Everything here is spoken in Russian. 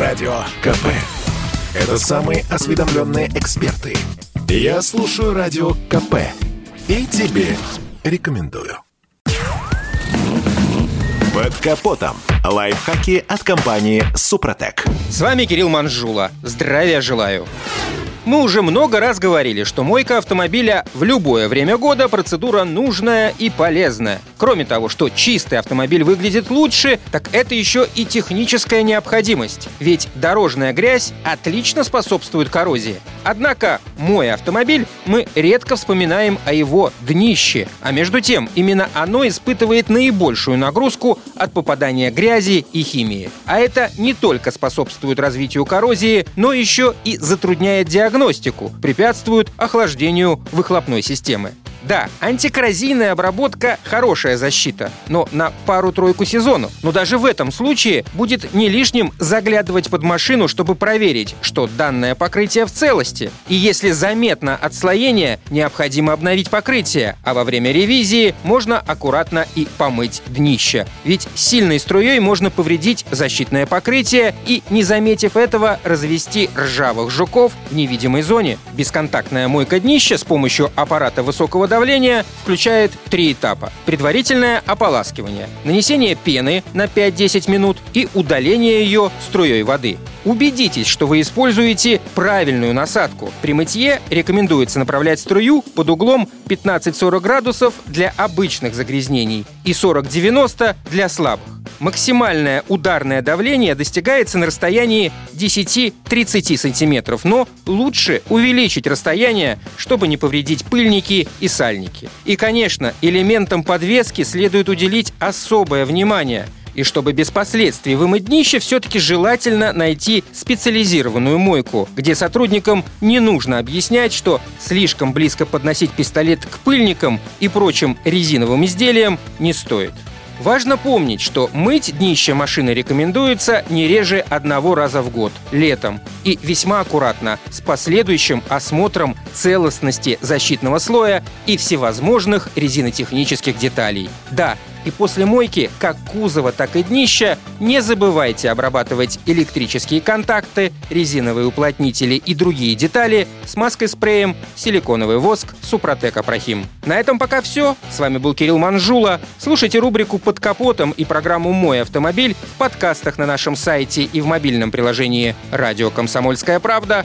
Радио КП. Это самые осведомленные эксперты. Я слушаю Радио КП. И тебе рекомендую. Под капотом. Лайфхаки от компании «Супротек». С вами Кирилл Манжула. Здравия желаю. Мы уже много раз говорили, что мойка автомобиля в любое время года процедура нужная и полезная. Кроме того, что чистый автомобиль выглядит лучше, так это еще и техническая необходимость. Ведь дорожная грязь отлично способствует коррозии. Однако, мой автомобиль, мы редко вспоминаем о его днище. А между тем, именно оно испытывает наибольшую нагрузку от попадания грязи и химии. А это не только способствует развитию коррозии, но еще и затрудняет диагностику препятствуют охлаждению выхлопной системы. Да, антикоррозийная обработка – хорошая защита, но на пару-тройку сезонов. Но даже в этом случае будет не лишним заглядывать под машину, чтобы проверить, что данное покрытие в целости. И если заметно отслоение, необходимо обновить покрытие, а во время ревизии можно аккуратно и помыть днище. Ведь сильной струей можно повредить защитное покрытие и, не заметив этого, развести ржавых жуков в невидимой зоне. Бесконтактная мойка днища с помощью аппарата высокого давления включает три этапа. Предварительное ополаскивание, нанесение пены на 5-10 минут и удаление ее струей воды. Убедитесь, что вы используете правильную насадку. При мытье рекомендуется направлять струю под углом 15-40 градусов для обычных загрязнений и 40-90 для слабых. Максимальное ударное давление достигается на расстоянии 10-30 сантиметров, но лучше увеличить расстояние, чтобы не повредить пыльники и сальники. И, конечно, элементам подвески следует уделить особое внимание – и чтобы без последствий вымыть днище, все-таки желательно найти специализированную мойку, где сотрудникам не нужно объяснять, что слишком близко подносить пистолет к пыльникам и прочим резиновым изделиям не стоит. Важно помнить, что мыть днище машины рекомендуется не реже одного раза в год, летом, и весьма аккуратно, с последующим осмотром целостности защитного слоя и всевозможных резинотехнических деталей. Да, и после мойки, как кузова, так и днища, не забывайте обрабатывать электрические контакты, резиновые уплотнители и другие детали смазкой-спреем силиконовый воск Супротек Апрахим. На этом пока все. С вами был Кирилл Манжула. Слушайте рубрику «Под капотом» и программу «Мой автомобиль» в подкастах на нашем сайте и в мобильном приложении «Радио Комсомольская правда»,